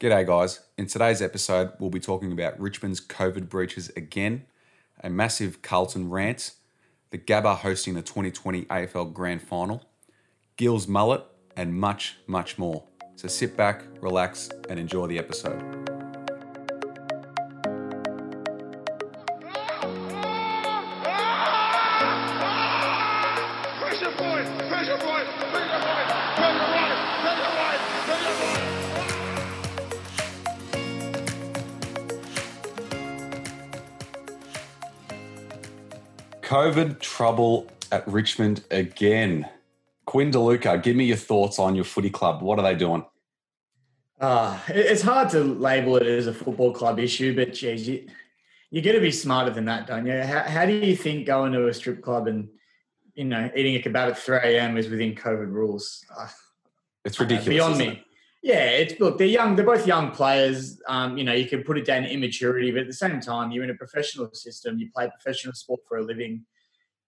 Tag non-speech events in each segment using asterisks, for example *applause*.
G'day, guys. In today's episode, we'll be talking about Richmond's COVID breaches again, a massive Carlton rant, the Gabba hosting the 2020 AFL Grand Final, Gill's mullet, and much, much more. So sit back, relax, and enjoy the episode. COVID trouble at Richmond again. Quinn DeLuca, give me your thoughts on your footy club. What are they doing? Uh, it's hard to label it as a football club issue, but geez, you, you got to be smarter than that, don't you? How, how do you think going to a strip club and you know eating a kebab at three a.m. is within COVID rules? Uh, It's ridiculous. beyond me. it? Yeah, it's look, they're young. They're both young players. Um, you know, you can put it down to immaturity, but at the same time, you're in a professional system. You play professional sport for a living.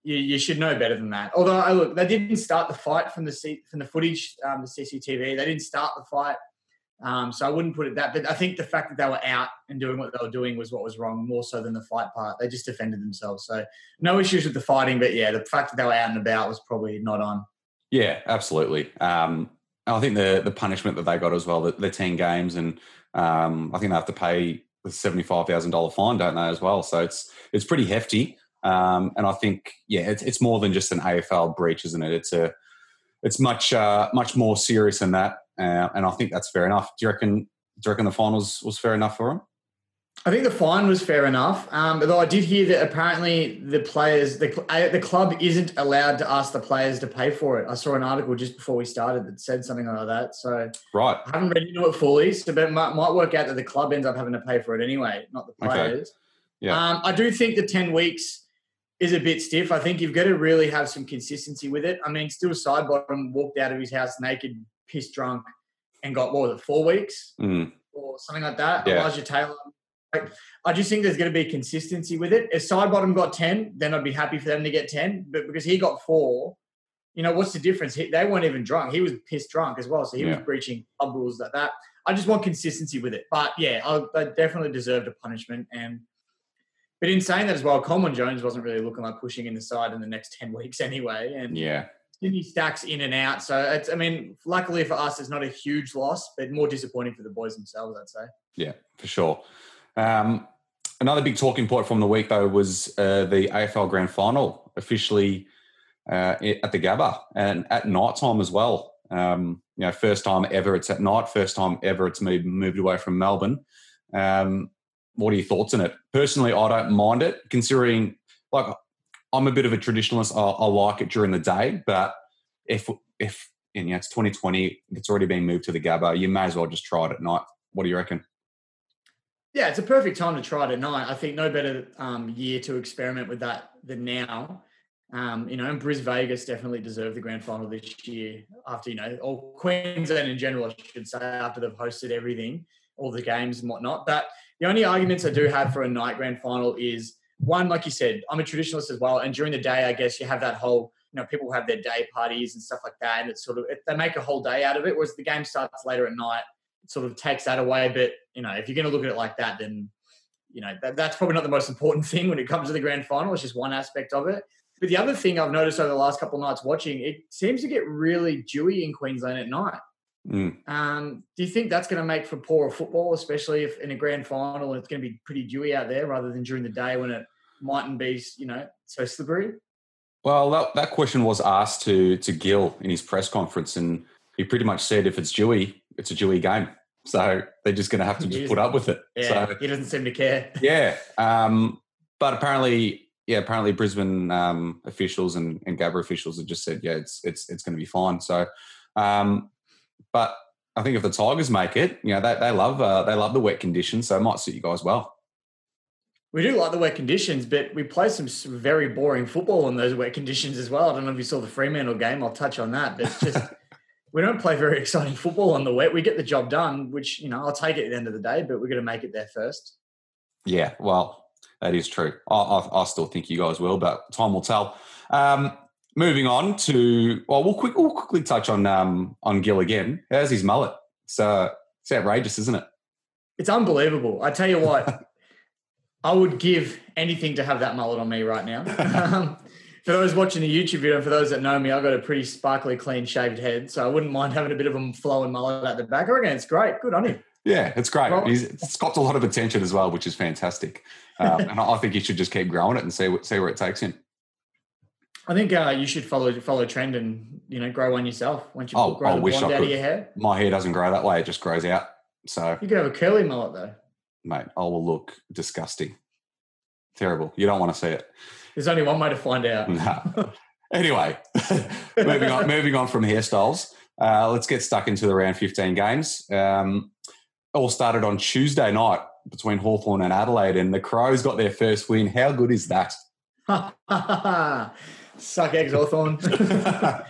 You, you should know better than that. Although, I look, they didn't start the fight from the C, from the footage, um, the CCTV. They didn't start the fight, um, so I wouldn't put it that. But I think the fact that they were out and doing what they were doing was what was wrong, more so than the fight part. They just defended themselves. So no issues with the fighting, but yeah, the fact that they were out and about was probably not on. Yeah, absolutely. Um, I think the the punishment that they got as well, the, the ten games, and um, I think they have to pay the seventy five thousand dollar fine, don't they, as well? So it's it's pretty hefty. Um, and I think yeah, it's it's more than just an AFL breach, isn't it? It's a it's much uh, much more serious than that, uh, and I think that's fair enough. Do you reckon? Do you reckon the finals was fair enough for them? I think the fine was fair enough, um, although I did hear that apparently the players, the, uh, the club isn't allowed to ask the players to pay for it. I saw an article just before we started that said something like that. So Right. I haven't read into it fully, so but it might, might work out that the club ends up having to pay for it anyway, not the Okay. players. Yeah. Um, I do think the 10 weeks is a bit stiff. I think you've got to really have some consistency with it. I mean, Steele Sidebottom walked out of his house naked, pissed drunk, and got, what was it, four weeks? Mm. or something like that. Yeah. Elijah Taylor. Like, I just think there's going to be consistency with it. If Sidebottom got 10, then I'd be happy for them to get 10. But because he got four, you know, what's the difference? He, they weren't even drunk. He was pissed drunk as well. So he was breaching club rules like that. I just want consistency with it. But yeah, I, they definitely deserved a punishment. And but in saying that as well, Coleman Jones wasn't really looking like pushing in the side in the next 10 weeks anyway. And Yeah. Sydney Stack's in and out. So it's, I mean, luckily for us, it's not a huge loss, but more disappointing for the boys themselves, I'd say. Yeah, for sure. Um, another big talking point from the week, though, was uh, the AFL Grand Final officially uh, at the Gabba and at night time as well. Um, you know, first time ever it's at night. First time ever it's moved moved away from Melbourne. Um, what are your thoughts on it? Personally, I don't mind it, considering like I'm a bit of a traditionalist. I, I like it during the day, but if if you know, it's 2020, it's already been moved to the Gabba. You may as well just try it at night. What do you reckon? Yeah, it's a perfect time to try it at night. I think no better um, year to experiment with that than now. Um, you know, and Bris Vegas definitely deserved the grand final this year after, you know, or Queensland in general, I should say, after they've hosted everything, all the games and whatnot. But the only arguments I do have for a night grand final is one, like you said, I'm a traditionalist as well. And during the day, I guess you have that whole, you know, people have their day parties and stuff like that. And it's sort of, it, they make a whole day out of it. Whereas the game starts later at night, it sort of takes that away. But, you know, if you're going to look at it like that, then, you know, that, that's probably not the most important *laughs* thing when it comes to the grand final. It's just one aspect of it. But the other thing I've noticed over the last couple nights watching, it seems to get really dewy in Queensland at night. Mm. Um, do you think that's going to make for poorer football, especially if in a grand final it's going to be pretty dewy out there rather than during the day when it mightn't be, you know, so slippery? Well, that, that question was asked to to Gill in his press conference, and he pretty much said if it's dewy, it's a dewy game. So they're just going to have to just put up with it. Yeah, So he doesn't seem to care. yeah, um, but apparently, yeah, apparently Brisbane um, officials and, and Gabba officials have just said, yeah, it's it's it's going to be fine. So, um, but I think if the Tigers make it, you know, they, they love uh, they love the wet conditions, so it might suit you guys well. We do like the wet conditions, but we play some very boring football in those wet conditions as well. I don't know if you saw the Fremantle game. I'll touch on that, but it's just *laughs* we don't play very exciting football on the wet. We get the job done, which you know I'll take it at the end of the day, but we're going to make it there first. Yeah, well, that is true. I, I, I still think you guys will, but time will tell. Um, moving on to well, we'll, quick, we'll quickly touch on um, on Gill again. How's his mullet? It's uh, it's outrageous, isn't it? It's unbelievable. I tell you what, I would give anything to have that mullet on me right now. *laughs* Um, for those watching the YouTube video, and for those that know me, I've got a pretty sparkly, clean shaved head, so I wouldn't mind having a bit of a flowing mullet at the back. I reckon it's great. Good on him. Yeah, it's great. Well- He's, it's got a lot of attention as well, which is fantastic. Um, and I I think he should just keep growing it and see what, see where it takes him. I think uh, you should follow follow trend and you know grow one yourself. Once you Oh, grow I the wish blonde out of your hair, My hair doesn't grow that way; it just grows out. So, you could have a curly mullet though. mate, I will look disgusting, terrible. You don't want to see it. There's only one way to find out. No. anyway, *laughs* moving on. Moving on from hairstyles, uh, let's get stuck into the round 15 games. Um, all started on Tuesday night between Hawthorn and Adelaide, and the Crows got their first win. How good is that? *laughs* Suck eggs, Hawthorn. *laughs*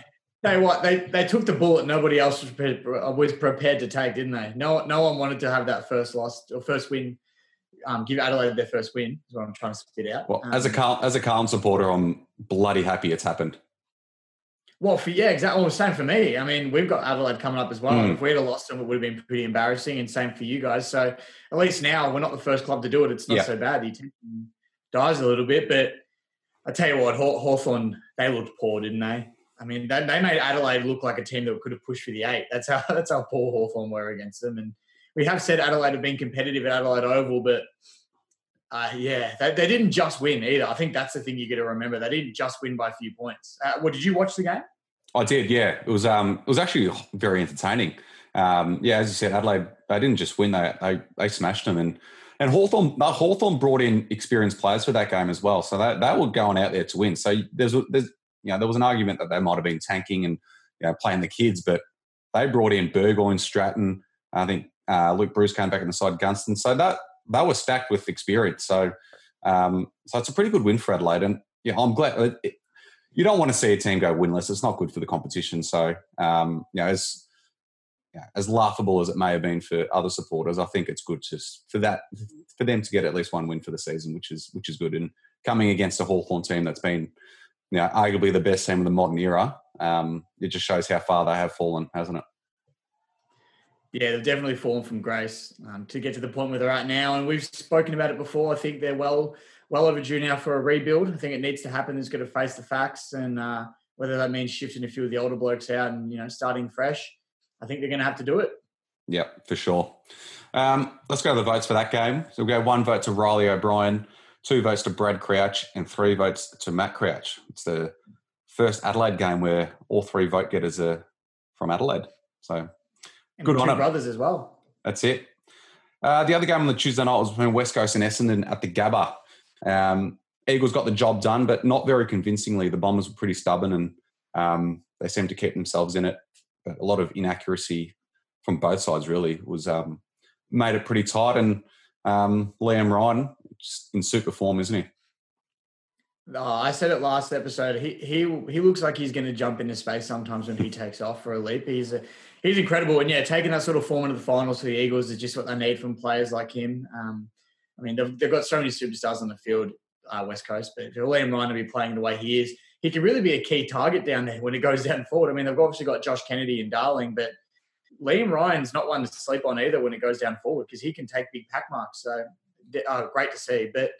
Tell you what, they, they took the bullet nobody else was prepared, was prepared to take, didn't they? No, no one wanted to have that first loss or first win. Um, give Adelaide their first win is what I'm trying to spit out. Well, as a Um, Carl, as a Carlton supporter, I'm bloody happy it's happened. Well, for yeah, exactly. Well, same for me. I mean, we've got Adelaide coming up as well. Mm. If we'd have lost them, it would have been pretty embarrassing, and same for you guys. So at least now we're not the first club to do it. It's not Yeah. so bad. The attention dies a little bit, but I tell you what, Haw- Hawthorn they looked poor, didn't they? I mean, they, they made Adelaide look like a team that could have pushed for the eight. That's how *laughs* that's how poor Hawthorn were against them. And we have said Adelaide have been competitive at Adelaide Oval, but uh, yeah, they, they didn't just win either. I think that's the thing you got to remember. They didn't just win by a few points. Uh, what did you watch the game? I did, yeah. It was um, it was actually very entertaining. Um, yeah, as you said, Adelaide they didn't just win; they they, they smashed them, and and Hawthorn, uh, Hawthorn brought in experienced players for that game as well, so that, they were going out there to win. So there's there's you know there was an argument that they might have been tanking and you know playing the kids, but they brought in Burgoyne, Stratton. I think uh, Luke Breust came back in the side, Gunston. So that they were stacked with experience. So um, so it's a pretty good win for Adelaide, and yeah, I'm glad. It, it- you don't want to see a team go winless. It's not good for the competition. So, um, you know, as yeah, as laughable as it may have been for other supporters, I think it's good to for that for them to get at least one win for the season, which is which is good. And coming against a Hawthorn team that's been, you know, arguably the best team of the modern era, um, it just shows how far they have fallen, hasn't it? Yeah, they've definitely fallen from grace um, to get to the point where they're at now. And we've spoken about it before. I think they're well well overdue now for a rebuild. I think it needs to happen. There's got to face the facts, and uh, whether that means shifting a few of the older blokes out and you know starting fresh, I think they're going to have to do it. Yeah, for sure. Um, let's go to the votes for that game. So we'll go one vote to Reilly O'Brien, two votes to Brad Crouch, and three votes to Matt Crouch. It's the first Adelaide game where all three vote getters are from Adelaide. So And Good on brothers as well. that's it. Uh, the other game on the Tuesday night was between West Coast and Essendon at the Gabba. Um, Eagles got the job done, but not very convincingly. The Bombers were pretty stubborn and um, they seemed to keep themselves in it. But a lot of inaccuracy from both sides really was um, made it pretty tight. And um, Liam Ryan in super form, isn't he? Oh, I said it last episode. He he he looks like he's going to jump into space sometimes when he takes off for a leap. He's a, he's incredible, and yeah, taking that sort of form into the finals for the Eagles is just what they need from players like him. Um, I mean, they've, they've got so many superstars on the field, uh, West Coast, but for Liam Ryan to be playing the way he is, he can really be a key target down there when it goes down forward. I mean, they've obviously got Josh Kennedy and Darling, but Liam Ryan's not one to sleep on either when it goes down forward because he can take big pack marks. So uh, great to see, but.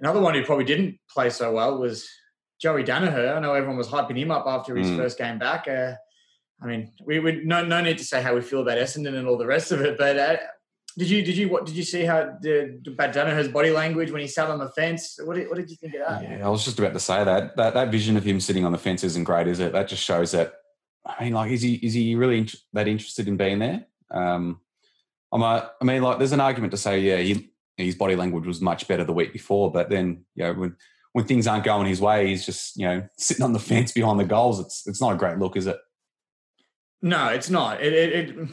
Another one who probably didn't play so well was Joey Daniher. I know everyone was hyping him up after his Mm. first game back. Uh, I mean, we would no no need to say how we feel about Essendon and all the rest of it. But uh, did you did you what did you see how the about Daniher's body language when he sat on the fence? What did, what did you think of that? Yeah, I was just about to say that. That that vision of him sitting on the fence isn't great, is it? That just shows that. I mean, like, is he is he really int- that interested in being there? Um, I'm a, I mean, like, there's an argument to say, yeah, he, his body language was much better the week before, but then, you know, when when things aren't going his way, he's just, you know, *laughs* sitting on the fence behind the goals. It's it's not a great look, is it? No, it's not. It, it, it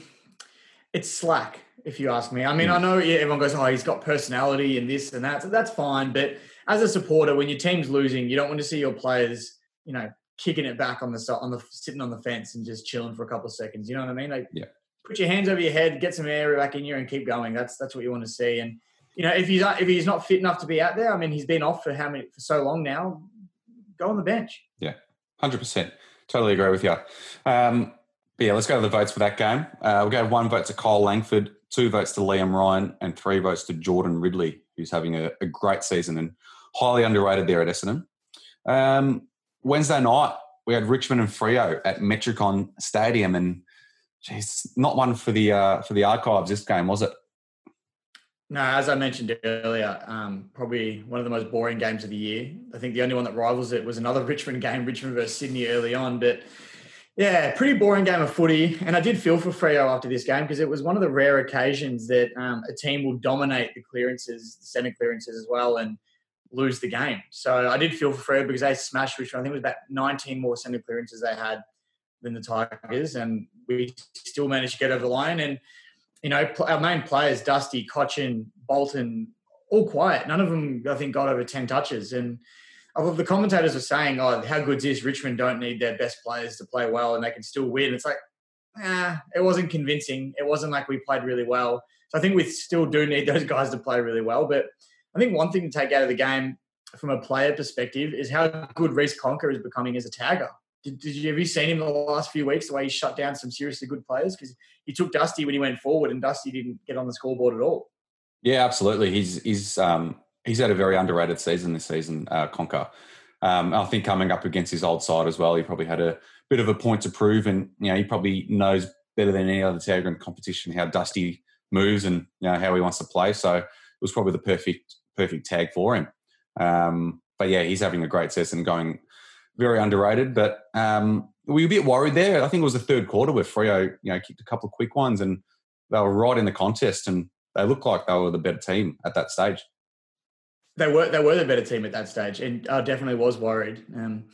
it's slack, if you ask me. I mean, I know yeah, everyone goes, "Oh, he's got personality and this and that." So that's fine. But as a supporter, when your team's losing, you don't want to see your players, you know, kicking it back on the on the sitting on the fence and just chilling for a couple of seconds. You know what I mean? Like, Yeah. put your hands over your head, get some air back in you, and keep going. That's that's what you want to see. And you know, if he's not, if he's not fit enough to be out there, I mean, he's been off for how many for so long now. Go on the bench. Yeah, Hundred percent, totally agree with you. Um, but yeah, let's go to the votes for that game. Uh, we'll go one vote to Kyle Langford, two votes to Liam Ryan, and three votes to Jordan Ridley, who's having a, a great season and highly underrated there at Essendon. Um, Wednesday night, we had Richmond and Freo at Metricon Stadium, and geez, not one for the uh, for the archives. This game was it? No, as I mentioned earlier, um, probably one of the most boring games of the year. I think the only one that rivals it was another *laughs* Richmond game, Richmond versus Sydney early on. But yeah, pretty boring game of footy. And I did feel for Freo after this game because it was one of the rare occasions that um, a team will dominate the clearances, the centre clearances as well, and lose the game. So I did feel for Freo because they smashed Richmond. I think was about 19 more centre clearances they had than the Tigers, and we still managed to get over the line. And you know, our main players, Dusty, Cotchin, Bolton, all quiet. None of them, I think, got over 10 touches. And the commentators were saying, oh, how good's this? Richmond don't need their best players to play well and they can still win. It's like, ah, it wasn't convincing. It wasn't like we played really well. So I think we still do need *laughs* those guys to play really well. But I think one thing to take out of the game from a player perspective is how good Reece Conca is becoming as a tagger. Did, did you have you seen him the last few weeks the way he shut down some seriously good players because he took Dusty when he went forward and Dusty didn't get on the scoreboard at all. Yeah, absolutely. He's he's um, he's had a very underrated season this season, uh, Conca. Um, I think coming up against his old side as well, he probably had a bit of a point to prove, and you know he probably knows better than any other tagger in competition how Dusty moves and you know how he wants to play. So it was probably the perfect perfect tag for him. Um, but yeah, he's having a great season, going very underrated. But um, we were a bit worried there. I think it was the third quarter where Freo you know, kicked a couple of quick ones and they were right in the contest and they looked like they were the better team at that stage. They were they were the better team at that stage, and I definitely was worried. Um,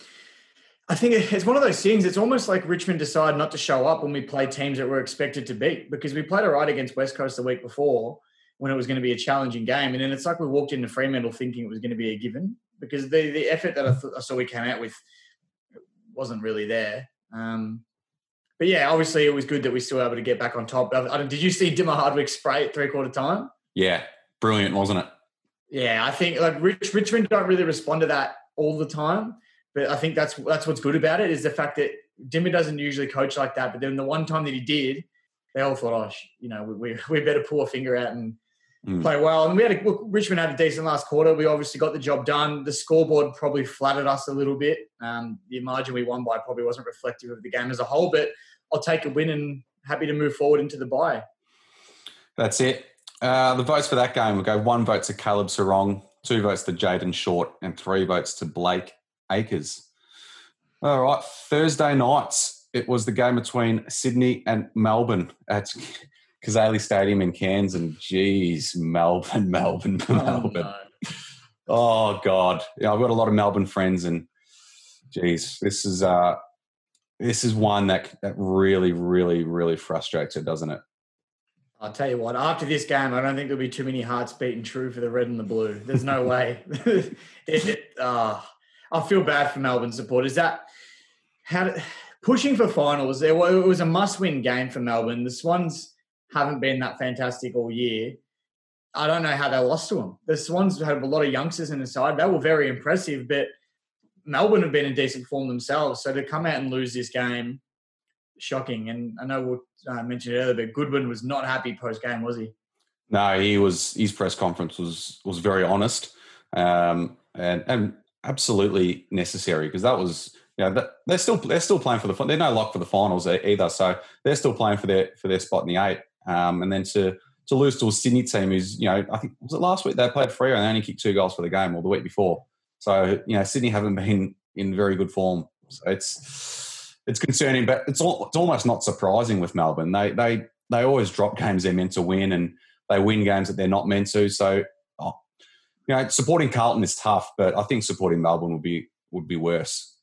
I think it's one of those things. It's almost like Richmond decided not to show up when we played teams that were expected to beat because we played a right against West Coast the week before when it was going to be a challenging game, and then it's like we walked into Fremantle thinking it was going to be a given because the the effort that I, th- I saw we came out with wasn't really there. Um, but yeah, obviously it was good that we still were able to get back on top. I, did you see Dimma Hardwick spray at three quarter time? Yeah, brilliant, wasn't it? Yeah, I think like Rich, Richmond don't really respond to that all the time, but I think that's that's what's good about it is the fact that Dimma doesn't usually coach like that. But then the one time that he did, they all thought, oh, you know, we, we better pull a finger out and mm. play well. And we had a, look, Richmond had a decent last quarter. We obviously got the job done. The scoreboard probably flattered us a little bit. Um, the margin we won by probably wasn't reflective of the game as a whole, but I'll take a win and happy to move forward into the bye. That's it. Uh, the votes for that game will go one vote to Caleb Serong, two votes to Jayden Short, and three votes to Blake Acres. All right, Thursday nights, it was the game between Sydney and Melbourne at *laughs* Cazaly Stadium in Cairns, and geez, Melbourne, Melbourne, *laughs* Melbourne. Oh, no. oh God, yeah, I've got a lot of Melbourne friends, and geez, this is uh, this is one that that really, really, really frustrates it, doesn't it? I'll tell you what. After this game, I don't think there'll be too many hearts beating true for the red and the blue. There's no *laughs* way. *laughs* it, it, uh, I feel bad for Melbourne supporters. That how pushing for finals. It was a must-win game for Melbourne. The Swans haven't been that fantastic all year. I don't know how they lost to them. The Swans had a lot of youngsters in the side. They were very impressive, but Melbourne have been in decent form themselves. So to come out and lose this game, shocking. And I know we uh, mentioned it earlier, but Goodwin was not happy post game, was he? No, he was. His press conference was was very honest um, and and absolutely necessary because that was you know, they're still they're still playing for the they're no lock for the finals either, so they're still playing for their for their spot in the eight. Um, and then to to lose to a Sydney team who's you know I think was it last week they played Freo and they only kicked two goals for the game, or the week before. So you know Sydney haven't been in very good form. So it's it's concerning, but it's all, it's almost not surprising with Melbourne. They they they always drop games they're meant to win, and they win games that they're not meant to. So oh, you know supporting Carlton is tough, but I think supporting Melbourne would be would be worse.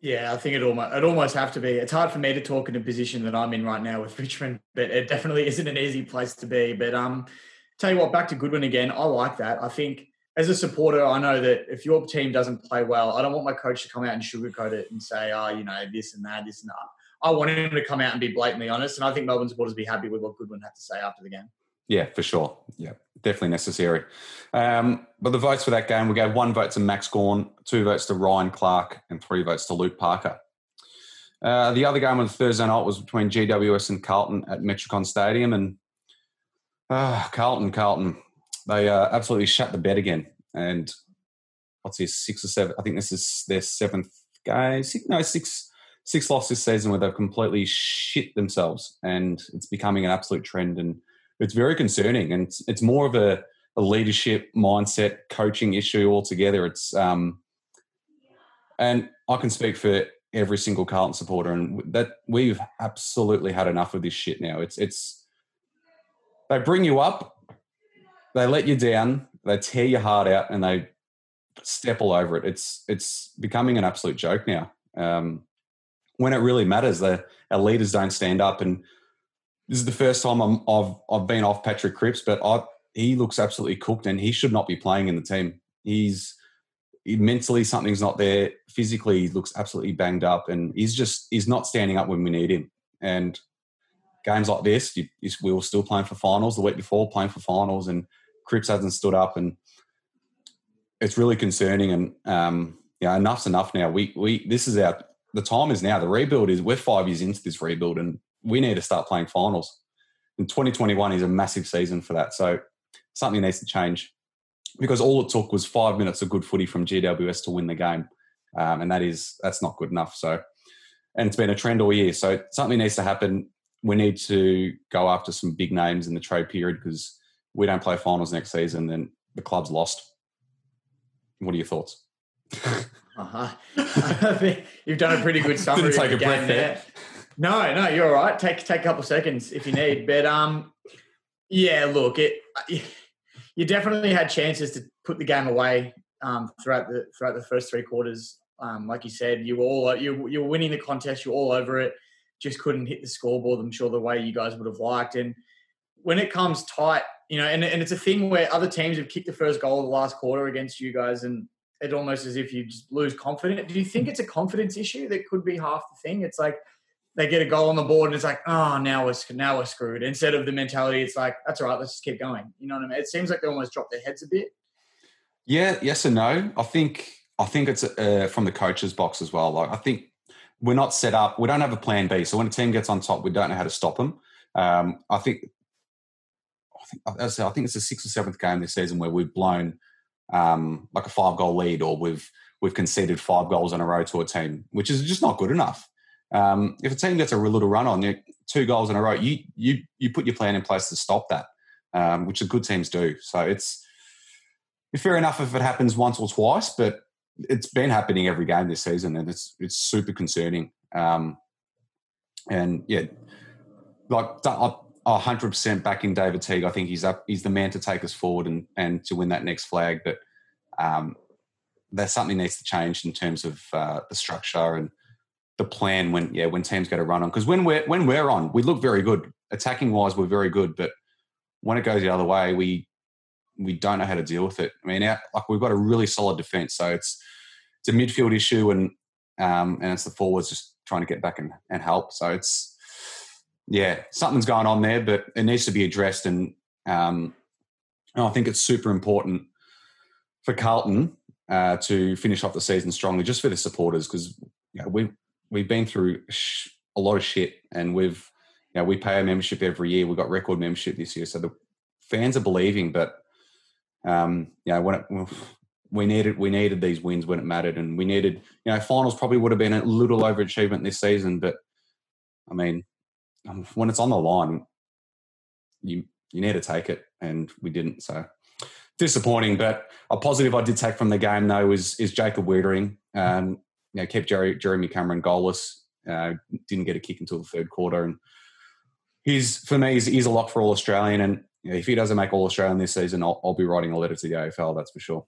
Yeah, I think it almost it almost have to be. It's hard for me to talk in a position that I'm in right now with *laughs* Richmond, but it definitely isn't an easy place to be. But um, tell you what, back to Goodwin again. I like that. I think as a supporter, I know that if your team doesn't play well, I don't want my coach to come out and sugarcoat it and say, oh, you know, this and that, this and that. I want him to come out and be blatantly honest. And I think Melbourne supporters be happy with what Goodwin had to say after the game. Yeah, for sure. Yeah, definitely necessary. Um, but the votes for that game, we gave one vote to Max Gawn, two votes to Ryan Clarke, and three votes to Luke Parker. Uh, the other game on Thursday night was between GWS and Carlton at Metricon Stadium, and Ah, Carlton, Carlton. They uh, absolutely shut the bed again. And what's this, six or seven? I think this is their seventh game. Six, no, six six loss this season where they've completely shit themselves. And it's becoming an absolute trend. And it's very concerning. And it's, it's more of a, a leadership mindset, coaching issue altogether. It's, um, and I can speak for every single Carlton supporter, and that we've absolutely had enough of this shit now. It's it's they bring you up, they let you down, they tear your heart out, and they step all over it. It's it's becoming an absolute joke now. Um, when it really matters, the our leaders don't stand up, and this is the first time I'm, I've I've been off Patrick Cripps, but I he looks absolutely cooked, and he should not be playing in the team. He's he, mentally something's not there. Physically, he looks absolutely banged up, and he's just he's not standing up when we need him. And games like this, you, you, we were still playing for finals the week before, playing for finals, and Cripps hasn't stood up, and it's really concerning. And um, yeah, enough's enough now. We we this is our the time is now. The rebuild is we're five years into this rebuild, and we need to start playing finals. And 2021 is a massive season for that. So something needs to change because all it took was five minutes of good footy from GWS to win the game, um, and that is that's not good enough. So, and it's been a trend all year. So something needs to happen. We need to go after some big names in the trade period because we don't play finals next season, then the club's lost. What are your thoughts? *laughs* uh-huh. *laughs* You've done a pretty good *laughs* summary. Didn't take of a breath game there. No, no, you're all right. Take take a couple seconds if you need. But um, yeah, look, it *sighs* you definitely had chances to put the game away um, throughout the throughout the first three quarters. Um, like you said, you were all you you were winning the contest. You're all over it. Just couldn't hit the scoreboard. I'm sure the way you guys would have liked. And when it comes tight, you know, and, and it's a thing where other teams have kicked the first goal of the last quarter against you guys, and it's almost as if you just lose confidence. Do you think it's a confidence issue that could be half the thing? It's like they get a goal on the board and it's like, oh, now we're now we're screwed. Instead of the mentality, it's like, that's all right, let's just keep going. You know what I mean? It seems like they almost drop their heads a bit. Yeah, yes and no. I think I think it's uh, from the coach's box as well. Like I think we're not set up. We don't have a plan B. So when a team gets on top, we don't know how to stop them. Um, I think. I I, think it's the sixth or seventh game this season where we've blown um, like a five goal lead, or we've we've conceded five goals in a row to a team, which is just not good enough. Um, if a team gets a little run on you, two goals in a row, you you you put your plan in place to stop that, um, which the good teams do. So it's fair enough if it happens once or twice, but it's been happening every game this season, and it's it's super concerning. Um, and yeah, like hundred percent back in David Teague. I think he's up. He's the man to take us forward and and to win that next flag. But um, there's something needs to change in terms of uh, the structure and the plan when yeah when teams get a run on because when we're when we're on we look very good attacking wise we're very good but when it goes the other way we we don't know how to deal with it i mean our, like we've got a really solid defense so it's it's a midfield issue and um and it's the forwards just trying to get back and, and help so it's yeah something's going on there but it needs to be addressed and um and i think it's super important for carlton uh, to finish off the season strongly just for the supporters because you know, we we've been through a lot of shit, and we've you know we pay a membership every year. We've got record membership this year, so the fans are believing. But um, you know when it, we needed we needed these wins when it mattered, and we needed you know finals probably would have been a little overachievement this season, but I mean when it's on the line, you you need to take it, and we didn't. So disappointing, but a positive I did take from the game though is is Jacob Weitering. Um, you know, kept Jerry, Jeremy Cameron goalless. Uh, didn't get a kick until the third quarter, and he's for me he's, he's a lock for all Australian. And you know, if he doesn't make all Australian this season, I'll, I'll, be writing a letter to the AFL. That's for sure.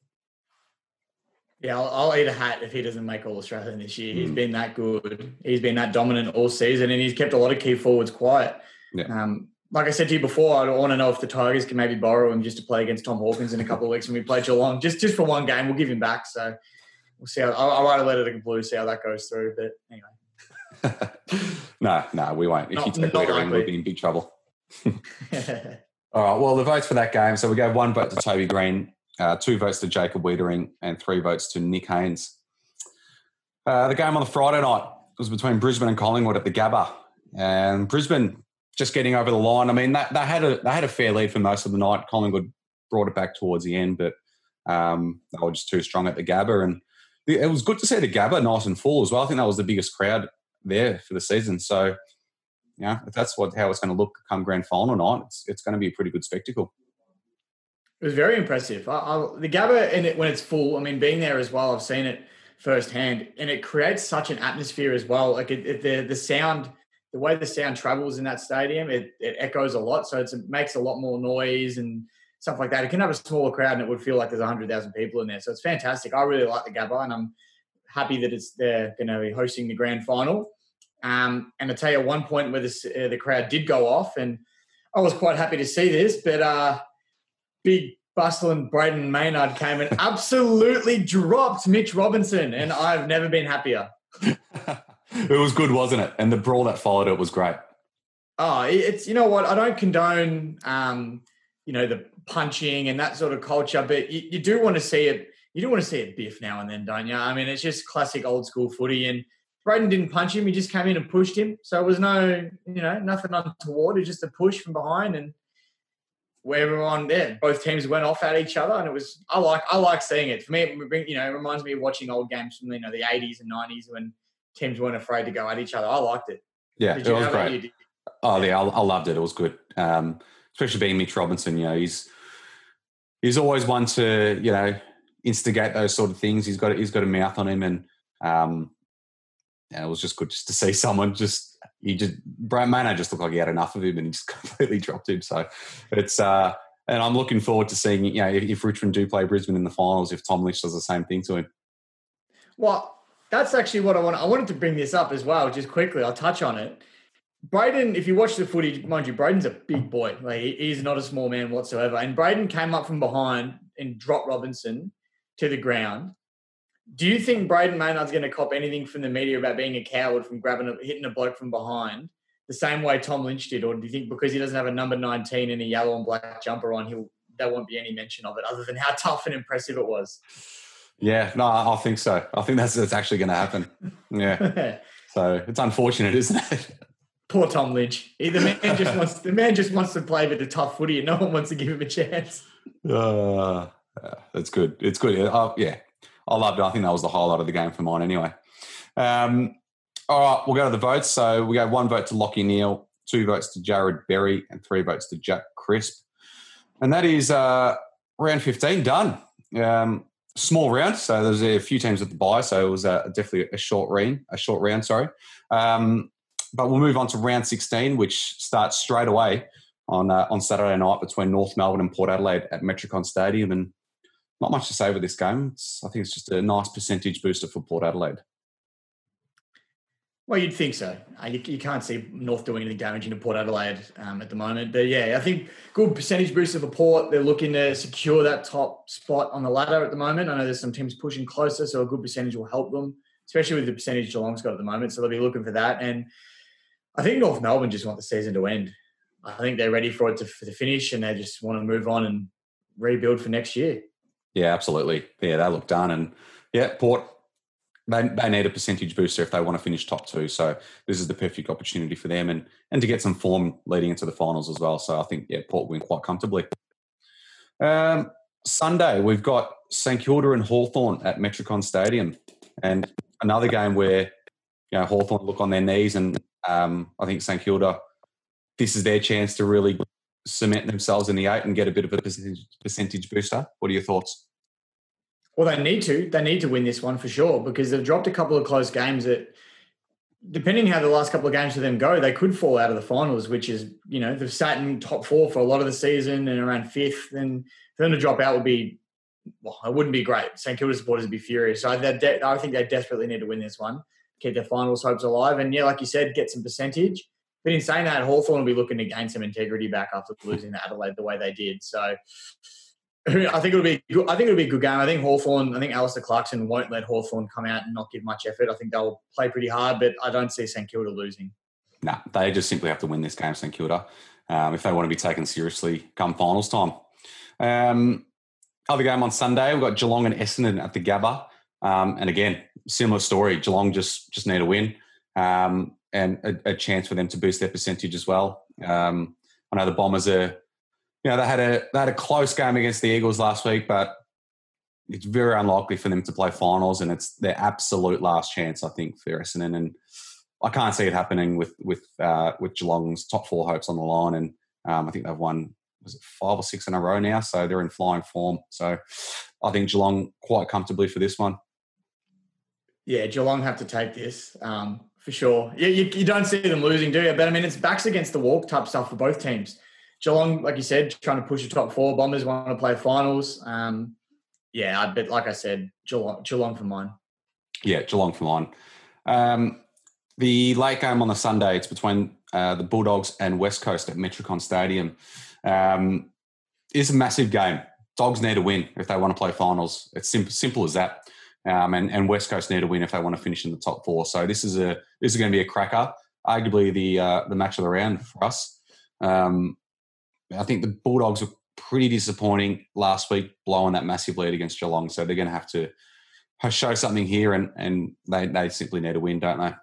Yeah, I'll, I'll, eat a hat if he doesn't make all Australian this year. Mm. He's been that good. He's been that dominant all season, and he's kept a lot of key forwards quiet. Yeah. Um, like I said to you before, I want to know if the Tigers can maybe borrow him just to play against Tom Hawkins in a couple of weeks when we play Geelong, just just for one game. We'll give him back. So we'll see how I'll, I'll write a letter to Blue, see how that goes through. But anyway. *laughs* no, no, we won't. If not, you take later in, we'll be in big trouble. *laughs* All right. Well, the votes for that game. So we gave one vote to Toby Greene, uh, two votes to Jacob Weitering, and three votes to Nick Haynes. Uh, the game on the Friday night was between Brisbane and Collingwood at the Gabba. And Brisbane just getting over the line. I mean, that, they had a they had a fair lead for most of the night. Collingwood brought it back towards the end, but um, they were just too strong at the Gabba, and it was good to see the Gabba nice and full as well. I think that was the biggest crowd there for the season. So, yeah, if that's what how it's going to look come grand final night, it's it's going to be a pretty good spectacle. It was very impressive. I, I, the Gabba, in it when it's full, I mean, being there as well, I've seen it firsthand, and it creates such an atmosphere as well. Like it, it, the the sound, the way the sound travels in that stadium, it, it echoes a lot, so it makes a lot more noise and stuff like that. It can have a smaller crowd, and it would feel like there's hundred thousand people in there. So it's fantastic. I really like the Gabba, and I'm happy that it's they're going to be hosting the grand final. Um, and I tell you, one point where this, uh, the crowd did go off, and I was quite happy to see this, but. Uh, big bustling Brayden Maynard came and absolutely dropped Mitch Robinson, and I've never been happier. *laughs* it was good, wasn't it? And the brawl that followed it was great. Oh, it's you know what I don't condone, um, you know, the punching and that sort of culture, but you, you do want to see it. You do want to see it biff now and then, don't you? I mean, it's just classic old school footy, and Brayden didn't punch him; he just came in and pushed him. So it was no, you know, nothing untoward. It was just a push from behind, and where everyone, yeah, both teams went off at each other, and it was I like I like seeing it. For me, it, you know, it reminds me of watching old games from you know the '80s and '90s when teams weren't afraid to go at each other. I liked it. Yeah, it was great. Oh yeah, I, I, loved it. It was good, um, especially being Mitch Robinson. You know, he's he's always one to you know instigate those sort of things. He's got he's got a mouth on him, and um, yeah, it was just good just to see someone just he just Brad Mano just looked like he had enough of him and he just *laughs* completely dropped him. So it's uh and I'm looking forward to seeing you know if, if Richmond do play Brisbane in the finals, if Tom Lynch does the same thing to him. Well, that's actually what I want. I wanted to bring this up as well, just quickly. I'll touch on it. Brayden, if you watch the footage, mind you, Brayden's a big boy. Like he's not a small man whatsoever. And Brayden came up from behind and dropped Robinson to the ground. Do you think Brayden Maynard's going to cop anything from the media about being a coward from grabbing a, hitting a bloke from behind the same way Tom Lynch did, or do you think because he doesn't have a number nineteen and a yellow and black jumper on, he'll there won't be any mention of it other than how tough and impressive it was? Yeah, no, I think so. I think that's that's actually going to happen. Yeah. *laughs* so it's unfortunate, isn't it? Poor Tom Lynch. The man just wants the man just wants to play with the tough footy, and no one wants to give him a chance. Uh, that's good. It's good. Uh, yeah, I loved it. I think that was the highlight of the game for mine anyway. Um, all right, we'll go to the votes. So we got one vote to Lachie Neale, two votes to Jarrod Berry, and three votes to Jack Crisp. And that is uh, round 15 done. Um, small round, so there's a few teams at the bye, so it was uh, definitely a short round. A short round, sorry. Um, but we'll move on to round 16, which starts straight away on uh, on Saturday night between North Melbourne and Port Adelaide at Metricon Stadium. And not much to say with this game. It's, I think it's just a nice percentage booster for Port Adelaide. Well, you'd think so. Uh, you, you, can't see North doing anything damaging to Port Adelaide um, at the moment. But yeah, I think good percentage booster for Port. They're looking to secure that top spot on the ladder at the moment. I know there's some teams pushing closer, so a good percentage will help them, especially with the percentage Geelong's got at the moment. So they'll be looking for that. And I think North Melbourne just want the season to end. I think they're ready for it to, for finish and they just want to move on and rebuild for next year. Yeah, absolutely. Yeah, they look done. And yeah, Port, they, they need a percentage booster if they want to finish top two. So this is the perfect opportunity for them and, and to get some form leading into the finals as well. So I think, yeah, Port win quite comfortably. Um, Sunday, we've got St Kilda and Hawthorn at Metricon Stadium. And another game where, you know, Hawthorn look on their knees and um, I think St Kilda, this is their chance to really cement themselves in the eight and get a bit of a percentage, booster. What are your thoughts? Well, they need to. They need to win this one for sure because they've dropped a couple of close games that, depending how the last couple of games for them go, they could fall out of the finals, which is, you know, they've sat in top four for a lot of the season and around fifth. And for them to drop out would be, well, it wouldn't be great. St Kilda supporters would be furious. So de- I think they desperately need to win this one, keep their finals hopes alive. And yeah, like you said, get some percentage. But in saying that, Hawthorn will be looking to gain some integrity back after losing to Adelaide the way they did. So *clears throat* I think it'll be good. I think it'll be a good game. I think Hawthorn, I think Alastair Clarkson won't let Hawthorn come out and not give much effort. I think they'll play pretty hard, but I don't see St Kilda losing. No, nah, they just simply have to win this game, St Kilda, um, if they want to be taken seriously come finals time. Um, other game on Sunday, we've got Geelong and Essendon at the Gabba. Um, and again, similar story. Geelong just just need a win. Um, and a, a, chance for them to boost their percentage as well. Um, I know the Bombers are, you know, they had a they had a close game against the Eagles last week, but it's very unlikely for them to play finals, and it's their absolute last chance, I think, for Essendon. And I can't see it happening with with uh, with Geelong's top four hopes on the line, and um, I think they've won was it five or six in a row now, so they're in flying form. So I think Geelong quite comfortably for this one. Yeah, Geelong have to take this um, for sure. You, you, you, don't see them losing, do you? But I mean, it's backs against the wall type stuff for both teams. Geelong, like you said, trying to push the top four. Bombers want to play finals. Um, yeah, I bet, like I said, Geelong, Geelong for mine. Yeah, Geelong for mine. Um, the late game on the Sunday, it's between uh, the Bulldogs and West Coast at Metricon Stadium. Um, it's a massive game. Dogs need to win if they want to play finals. It's simple, simple as that. Um, and, and West Coast need to win if they want to finish in the top four. So this is a this is going to be a cracker, arguably the uh, the match of the round for us. Um, I think the Bulldogs were pretty disappointing last week, blowing that massive lead against Geelong. So they're going to have to show something here, and and they they simply need a win, don't they?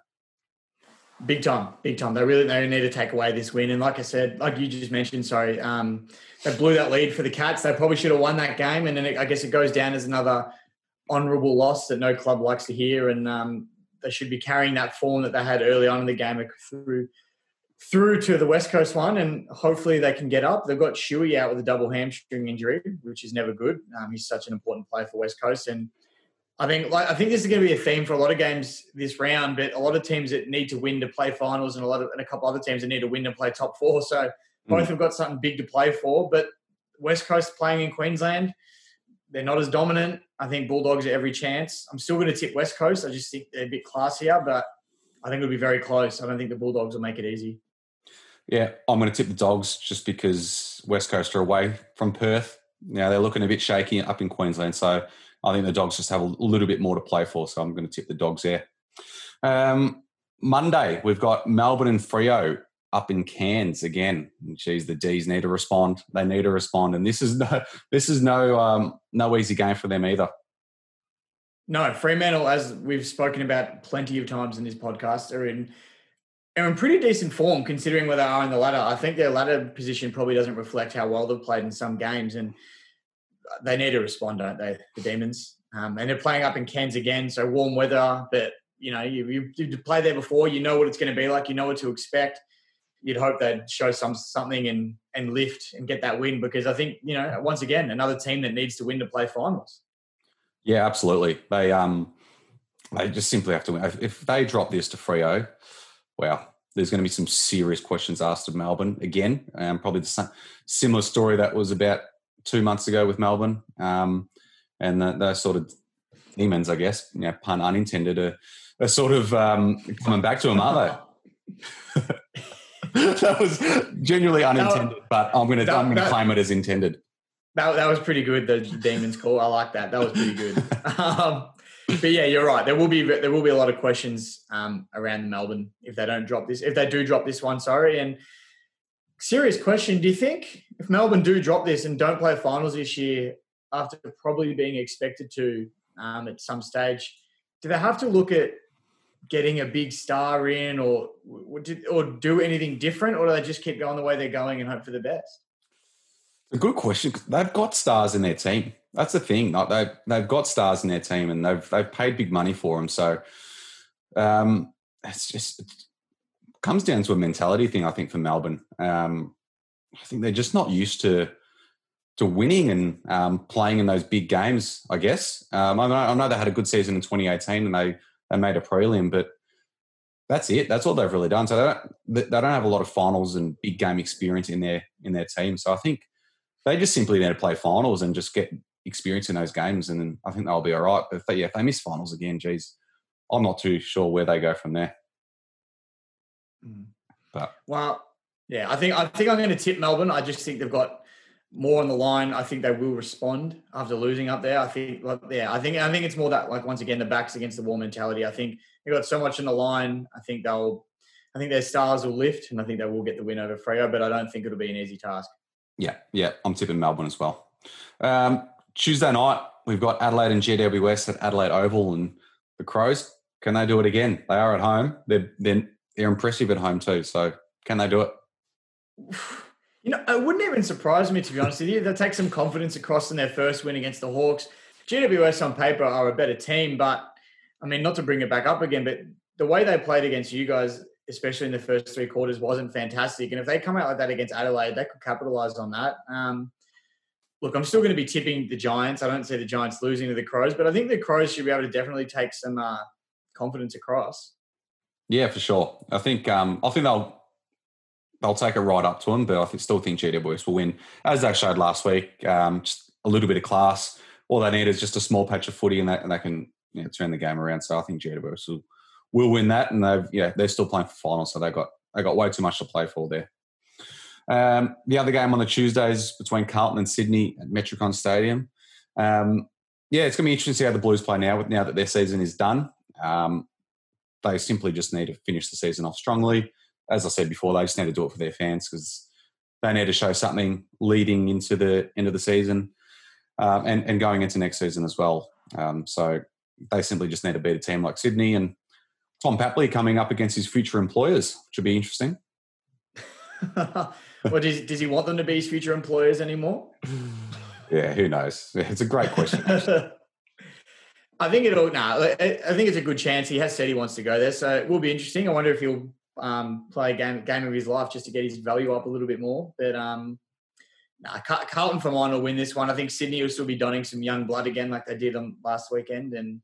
Big time, big time. They really they need to take away this win. And like I said, like you just mentioned, sorry, um, they blew that lead for the Cats. They probably should have won that game. And then it, I guess it goes down as another honourable loss that no club likes to hear. And um, they should be carrying that form that they had early on in the game through through to the West Coast one, and hopefully they can get up. They've got Shuey out with a double hamstring injury, which is never good. Um, he's such an important player for West Coast, and I think like I think this is going to be a theme for a lot of games this round. But a lot of teams that need to win to play finals, and a lot of and a couple other teams that need to win to play top four. So both mm. have got something big to play for. But West Coast playing in Queensland, they're not as dominant. I think Bulldogs are every chance. I'm still going to tip West Coast. I just think they're a bit classier, but I think it'll be very close. I don't think the Bulldogs will make it easy. Yeah, I'm going to tip the Dogs just because West Coast are away from Perth. Now they're looking a bit shaky up in Queensland, so I think the Dogs just have a little bit more to play for, so I'm going to tip the Dogs there. Um, Monday, we've got Melbourne and Freo up in Cairns again. Geez, the D's need to respond. They need to respond, and this is no, *laughs* this is no, um, no easy game for them either. No, Fremantle, as we've spoken about plenty of times in this podcast, are in are in pretty decent form considering where they are in the ladder. I think their ladder position probably doesn't reflect how well they've played in some games, and they need to respond, don't they? The Demons, um, and they're playing up in Cairns again, so warm weather. But you know, you, you, you played there before, you know what it's going to be like, you know what to expect. You'd hope they'd show some something and and lift and get that win because I think you know once again another team that needs to win to play finals. Yeah, absolutely. They um they just simply have to win. If they drop this to Freo, wow, there's going to be some serious questions asked of Melbourne again. Um, probably the same, similar story that was about two months ago with Melbourne. Um, and the, sort of demons, I guess, know, pun unintended, are, are sort of um, coming back to them, are they? *laughs* *laughs* that was genuinely unintended, but I'm going to I'm to claim it as intended. That, that was pretty good. The demons call. I like that. That was pretty good. *laughs* um, but yeah, you're right. There will be there will be a lot of questions um, around Melbourne if they don't drop this. If they do drop this one, sorry. And serious question: Do you think if Melbourne do drop this and don't play finals this year, after probably being expected to um, at some stage, do they have to look at getting a big star in, or or do anything different, or do they just keep going the way they're going and hope for the best? A good question. They've got stars in their team. That's the thing. Like they they've got stars in their team, and they've they've paid big money for them. So um, it's just it comes down to a mentality thing. I think for Melbourne, um, I think they're just not used to to winning and um, playing in those big games. I guess um, I, know, I know they had a good season in 2018, and they they made a prelim, but that's it. That's all they've really done. So they don't they don't have a lot of finals and big game experience in their in their team. So I think they just simply need to play finals and just get experience in those games, and then I think they'll be all right. But if they, yeah, if they miss finals again, geez, I'm not too sure where they go from there. Mm. But well, yeah, I think I think I'm going to tip Melbourne. I just think they've got more on the line. I think they will respond after losing up there. I think, yeah, I think I think it's more that like once again the backs against the wall mentality. I think they've got so much on the line. I think they'll, I think their stars will lift, and I think they will get the win over Freo. But I don't think it'll be an easy task. Yeah, yeah, I'm tipping Melbourne as well. Um, Tuesday night, we've got Adelaide and GWS at Adelaide Oval, and the Crows. Can they do it again? They are at home. They're they're, they're impressive at home too. So can they do it? *sighs* *laughs* You know, it wouldn't even surprise me to be honest with you. They'll take some confidence across in their first win against the Hawks. GWS on paper are a better team, but I mean, not to bring it back up again, but the way they played against you guys, especially in the first three quarters, wasn't fantastic. And if they come out like that against Adelaide, they could capitalize on that. Um, look, I'm still going to be tipping the Giants. I don't see the Giants losing to the Crows, but I think the Crows should be able to definitely take some uh, confidence across. Yeah, for sure. I think um, I think they'll they'll take it right up to them, but I still think GWS will win, as they showed last week. Um, just a little bit of class. All they need is just a small patch of footy, and they, and they can you know, turn the game around. So I think GWS will, will win that, and they've yeah they're still playing for finals, so they got they got way too much to play for there. Um, the other game on the Tuesdays between Carlton and Sydney at Metricon Stadium. Um, yeah, it's going to be interesting to see how the Blues play now. Now that their season is done, um, they simply just need to finish the season off strongly as I said before, they just need to do it for their fans because they need to show something leading into the end of the season um, and, and going into next season as well. Um, so they simply just need to beat a team like Sydney and Tom Papley coming up against his future employers, which would be interesting. *laughs* well, does, does he want them to be his future employers anymore? *sighs* Yeah, who knows? It's a great question. *laughs* I think it'll. Nah, I think it's a good chance. He has said he wants to go there, so it will be interesting. I wonder if he'll um, play a game game of his life just to get his value up a little bit more. But um, nah, Carlton for mine will win this one. I think Sydney will still be donning some young blood again, like they did on last weekend, and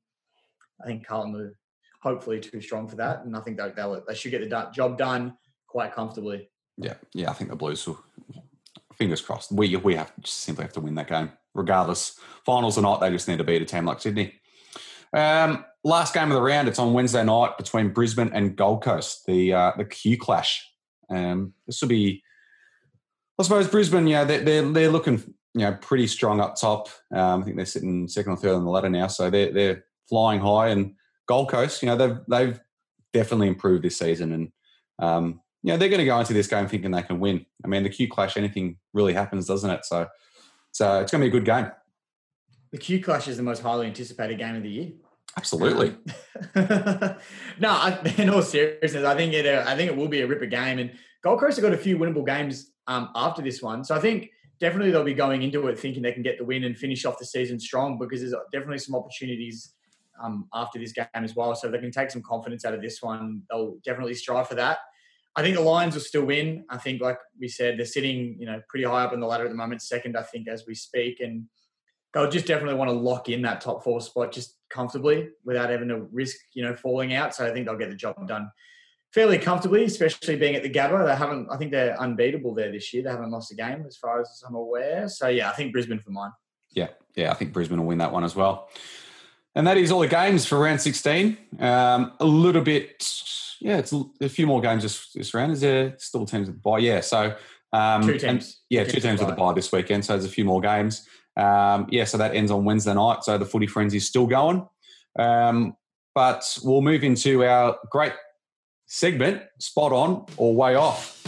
I think Carlton are hopefully too strong for that. And I think they they should get the job done quite comfortably. Yeah, yeah, I think the Blues will. Fingers crossed. We we have simply have to win that game, regardless. Finals or not, they just need to beat a team like Sydney. Um, last game of the round. It's on Wednesday night between Brisbane and Gold Coast. The uh, the Q Clash. Um, this will be, I suppose, Brisbane. Yeah, they're they're, they're looking you know pretty strong up top. Um, I think they're sitting second or third on the ladder now, so they're they're flying high. And Gold Coast, you know, they've they've definitely improved this season, and um, you know they're going to go into this game thinking they can win. I mean, the Q Clash, anything really happens, doesn't it? So, so it's going to be a good game. The Q Clash is the most highly anticipated game of the year. Absolutely. *laughs* no, I, *laughs* in all seriousness, I think it. Uh, I think it will be a ripper game, and Gold Coast have got a few winnable games um, after this one. So I think definitely they'll be going into it thinking they can get the win and finish off the season strong because there's definitely some opportunities um, after this game as well. So if they can take some confidence out of this one, they'll definitely strive for that. I think the Lions will still win. I think, like we said, they're sitting, you know, pretty high up in the ladder at the moment, second, I think, as we speak, and they'll just definitely want to lock in that top four spot just comfortably without having to risk, you know, falling out. So I think they'll get the job done fairly comfortably, especially being at the Gabba. They haven't, I think they're unbeatable there this year. They haven't lost a game as far as I'm aware. So yeah, I think Brisbane for mine. Yeah, yeah, I think Brisbane will win that one as well. And that is all the games for round 16. Um, a little bit, yeah, it's a few more games this, this round. Is there still teams at the bye? Yeah, so um, two teams. And, yeah, two, two teams, teams at the bye this weekend. So there's a few more games. Um, yeah, so that ends on Wednesday night. So the footy frenzy is still going. Um, but we'll move into our great segment, spot on or way off.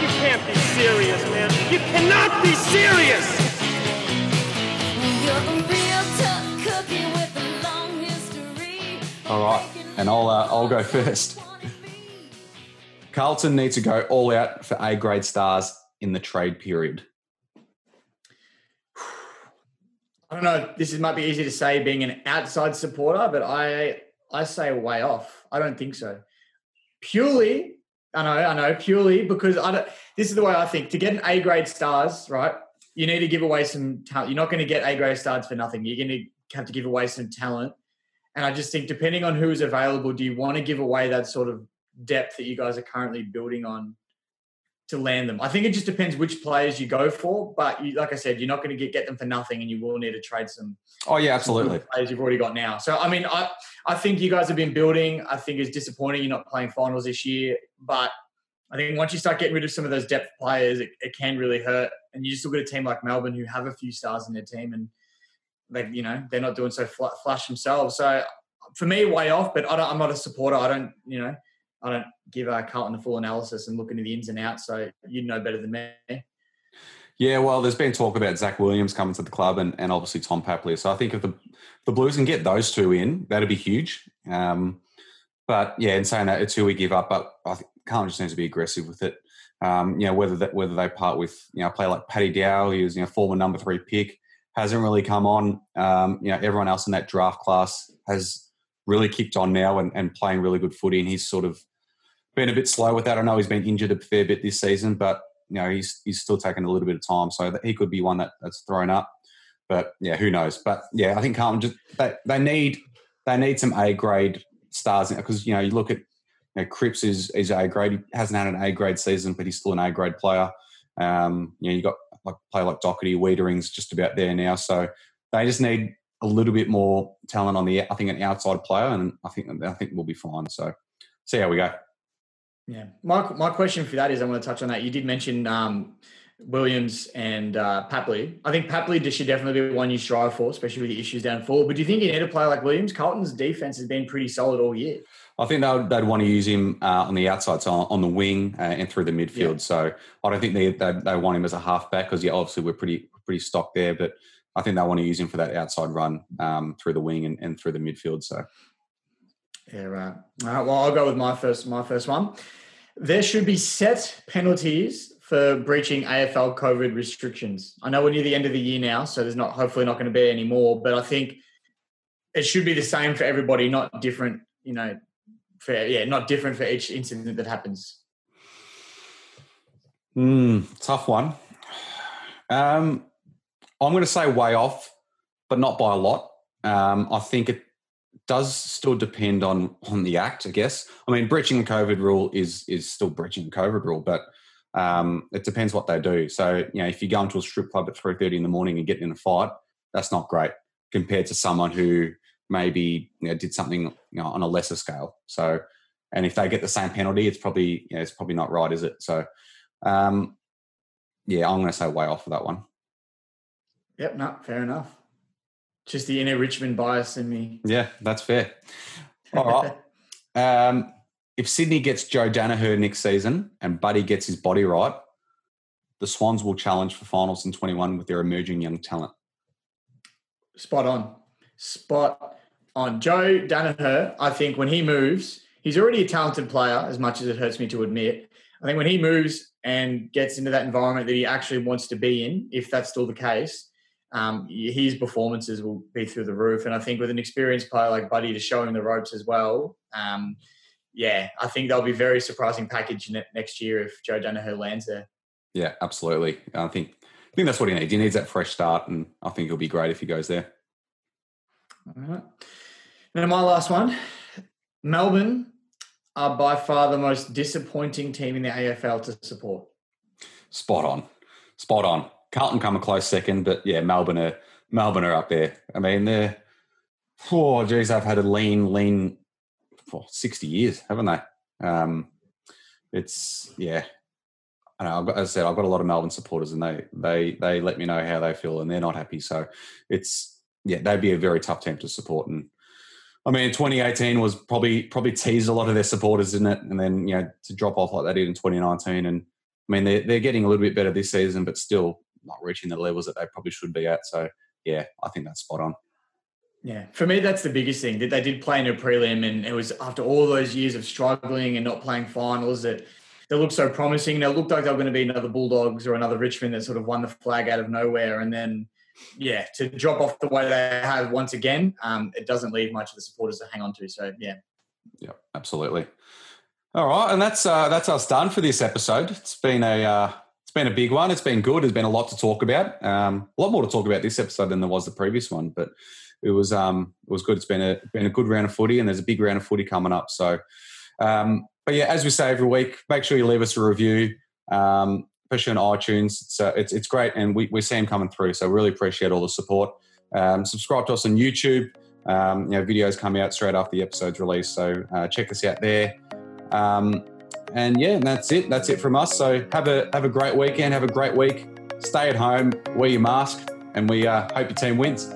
You can't be serious, man. You cannot be serious. All right and I'll uh, I'll go first. Carlton need to go all out for A grade stars in the trade period. I don't know. This might be easy to say being an outside supporter, but I I say way off. I don't think so. Purely, I know, I know, purely because I don't. This is the way I think. To get an A grade stars, right? You need to give away some talent. You're not going to get A grade stars for nothing. You're going to have to give away some talent and I just think, depending on who's available, do you want to give away that sort of depth that you guys are currently building on to land them? I think it just depends which players you go for. But you, like I said, you're not going to get, get them for nothing, and you will need to trade some. Oh yeah, absolutely. Players you've already got now. So I mean, I I think you guys have been building. I think it's disappointing you're not playing finals this year, but I think once you start getting rid of some of those depth players, it, it can really hurt. And you just look at a team like Melbourne who have a few stars in their team and they you know they're not doing so flush themselves. So for me, way off. But I am not a supporter. I don't you know I don't give uh, Carlton a full analysis and look into the ins and outs. So you know better than me. Yeah, well, there's been talk about Zac Williams coming to the club and, and obviously Tom Papley. So I think if the the Blues can get those two in, that'd be huge. Um, but yeah, in saying that, it's who we give up. But I think Carlton just needs to be aggressive with it. Um, you know, whether that whether they part with you know a player like Paddy Dow, who's you know former number three pick, hasn't really come on. Um, you know, everyone else in that draft class has really kicked on now and, and playing really good footy, and he's sort of been a bit slow with that. I know he's been injured a fair bit this season, but you know he's he's still taking a little bit of time, so he could be one that, that's thrown up. But yeah, who knows? But yeah, I think Carlton just they, they need they need some A grade stars because you know you look at you know, Cripps is is A grade. He hasn't had an A grade season, but he's still an A grade player. Um, you know, you got like play like Doherty, Weitering's just about there now. So they just need a little bit more talent on the I think an outside player, and I think I think we'll be fine. So see how we go. Yeah, my my question for that is I want to touch on that. You did mention um, Williams and uh, Papley. I think Papley should definitely be one you strive for, especially with the issues down forward. But do you think you need a player like Williams? Carlton's defense has been pretty solid all year. I think they'd, they'd want to use him uh, on the outside, so on the wing uh, and through the midfield. Yeah. So I don't think they, they, they want him as a halfback because yeah, obviously we're pretty pretty stocked there, but I think they want to use him for that outside run um, through the wing and, and through the midfield. So yeah, right. All right. Well, I'll go with my first my first one. There should be set penalties for breaching AFL COVID restrictions. I know we're near the end of the year now, so there's not hopefully not going to be any more. But I think it should be the same for everybody, not different. You know, for yeah, not different for each incident that happens. Hmm, tough one. Um, I'm going to say way off, but not by a lot. Um, I think it does still depend on on the act. I guess. I mean, breaching the COVID rule is is still breaching the COVID rule, but um, it depends what they do. So you know, if you go into a strip club at three thirty in the morning and get in a fight, that's not great compared to someone who maybe you know, did something you know, on a lesser scale. So, and if they get the same penalty, it's probably you know, it's probably not right, is it? So, um, yeah, I'm going to say way off for that one. Yep, no, fair enough. Just the inner Richmond bias in me. Yeah, that's fair. All right. *laughs* um, if Sydney gets Joe Daniher next season and Buddy gets his body right, the Swans will challenge for finals in 21 with their emerging young talent. Spot on. Spot on. Joe Daniher, I think when he moves, he's already a talented player, as much as it hurts me to admit. I think when he moves and gets into that environment that he actually wants to be in, if that's still the case, um, his performances will be through the roof. And I think with an experienced player like Buddy to show him the ropes as well, um, yeah, I think they'll be a very surprising package next year if Joe Daniher lands there. Yeah, absolutely. I think I think that's what he needs. He needs that fresh start, and I think he'll be great if he goes there. All right. Now, my last one Melbourne are by far the most disappointing team in the AFL to support. Spot on. Spot on. Carlton come a close second, but yeah, Melbourne are Melbourne are up there. I mean, they're oh geez, I've had a lean, lean for sixty years, haven't they? Um, it's yeah. I know, as I said, I've got a lot of Melbourne supporters, and they they they let me know how they feel, and they're not happy. So it's yeah, they'd be a very tough team to support. And I mean, 2018 was probably probably teased a lot of their supporters, didn't it? And then you know to drop off like they did in 2019, and I mean they're they're getting a little bit better this season, but still not reaching the levels that they probably should be at. So yeah, I think that's spot on. Yeah, for me, that's the biggest thing that they did play in a prelim, and it was after all those years of struggling and not playing finals that they looked so promising. They looked like they were going to be another Bulldogs or another Richmond that sort of won the flag out of nowhere, and then yeah, to drop off the way they have once again, um, it doesn't leave much of the supporters to hang on to. So yeah, yeah, absolutely. All right, and that's uh, that's us done for this episode. It's been a uh, it's been a big one. It's been good. There's been a lot to talk about. Um, a lot more to talk about this episode than there was the previous one, but it was um, it was good. It's been a been a good round of footy, and there's a big round of footy coming up. So, um, but yeah, as we say every week, make sure you leave us a review, um, especially on iTunes. It's, uh, it's it's great, and we we see them coming through. So really appreciate all the support. Um, subscribe to us on YouTube. Um, you know, videos come out straight after the episode's released. So uh, check us out there. Um, and yeah, and that's it. That's it from us. So have a have a great weekend. Have a great week. Stay at home. Wear your mask, and we uh, hope your team wins.